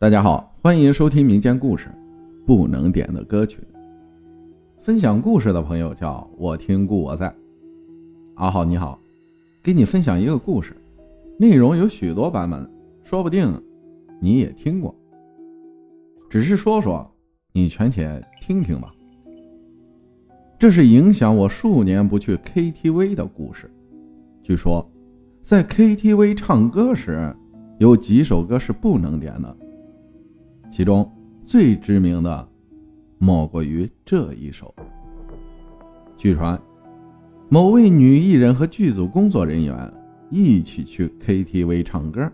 大家好，欢迎收听民间故事，不能点的歌曲。分享故事的朋友叫我听故我在。阿浩你好，给你分享一个故事，内容有许多版本，说不定你也听过。只是说说，你全且听听吧。这是影响我数年不去 KTV 的故事。据说，在 KTV 唱歌时，有几首歌是不能点的。其中最知名的，莫过于这一首。据传，某位女艺人和剧组工作人员一起去 KTV 唱歌。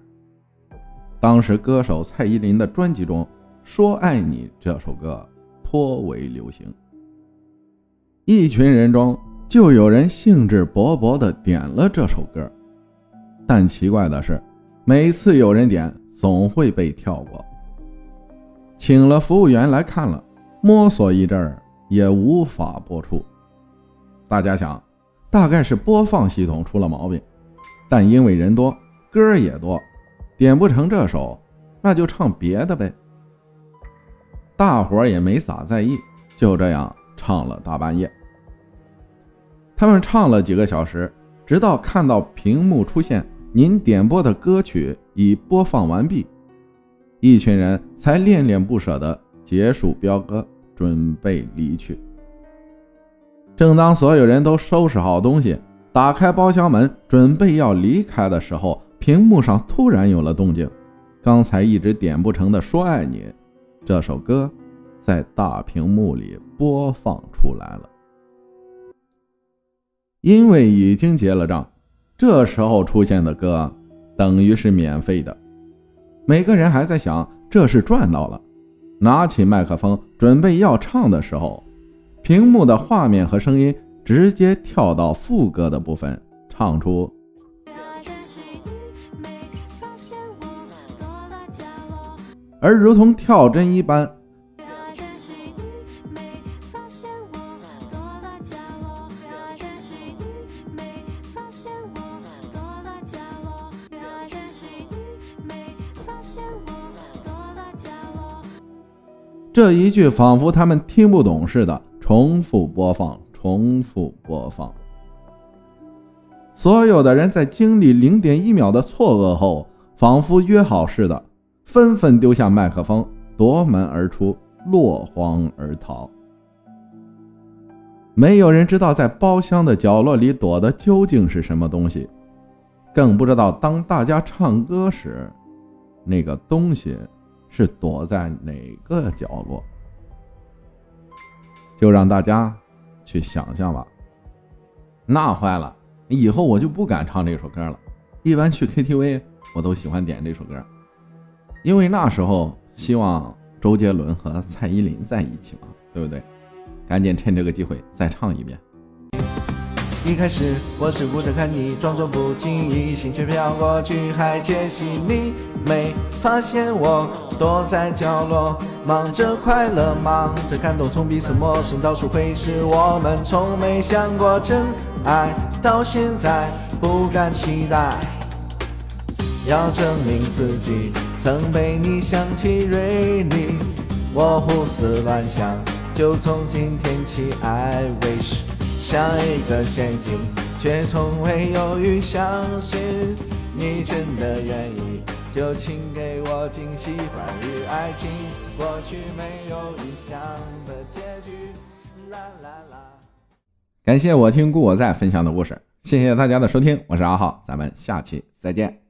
当时歌手蔡依林的专辑中，《说爱你》这首歌颇为流行。一群人中就有人兴致勃勃地点了这首歌，但奇怪的是，每次有人点，总会被跳过。请了服务员来看了，摸索一阵儿也无法播出。大家想，大概是播放系统出了毛病。但因为人多，歌也多，点不成这首，那就唱别的呗。大伙儿也没咋在意，就这样唱了大半夜。他们唱了几个小时，直到看到屏幕出现“您点播的歌曲已播放完毕”。一群人才恋恋不舍地结束飙歌，准备离去。正当所有人都收拾好东西，打开包厢门，准备要离开的时候，屏幕上突然有了动静。刚才一直点不成的《说爱你》这首歌，在大屏幕里播放出来了。因为已经结了账，这时候出现的歌等于是免费的。每个人还在想这是赚到了，拿起麦克风准备要唱的时候，屏幕的画面和声音直接跳到副歌的部分，唱出，而如同跳针一般。这一句仿佛他们听不懂似的，重复播放，重复播放。所有的人在经历零点一秒的错愕后，仿佛约好似的，纷纷丢下麦克风，夺门而出，落荒而逃。没有人知道在包厢的角落里躲的究竟是什么东西，更不知道当大家唱歌时，那个东西。是躲在哪个角落？就让大家去想象吧。那坏了，以后我就不敢唱这首歌了。一般去 KTV，我都喜欢点这首歌，因为那时候希望周杰伦和蔡依林在一起嘛，对不对？赶紧趁这个机会再唱一遍。一开始我只顾着看你，装作不经意，心却飘过去，还窃喜。你没发现我躲在角落，忙着快乐，忙着感动，从彼此陌生到熟会是我们从没想过真爱，到现在不敢期待，要证明自己曾被你想起锐利。我胡思乱想，就从今天起，I wish。像一个陷阱，却从未犹豫。相信你真的愿意，就请给我惊喜。关于爱情，过去没有预想的结局。啦啦啦！感谢我听故我在分享的故事，谢谢大家的收听，我是阿浩，咱们下期再见。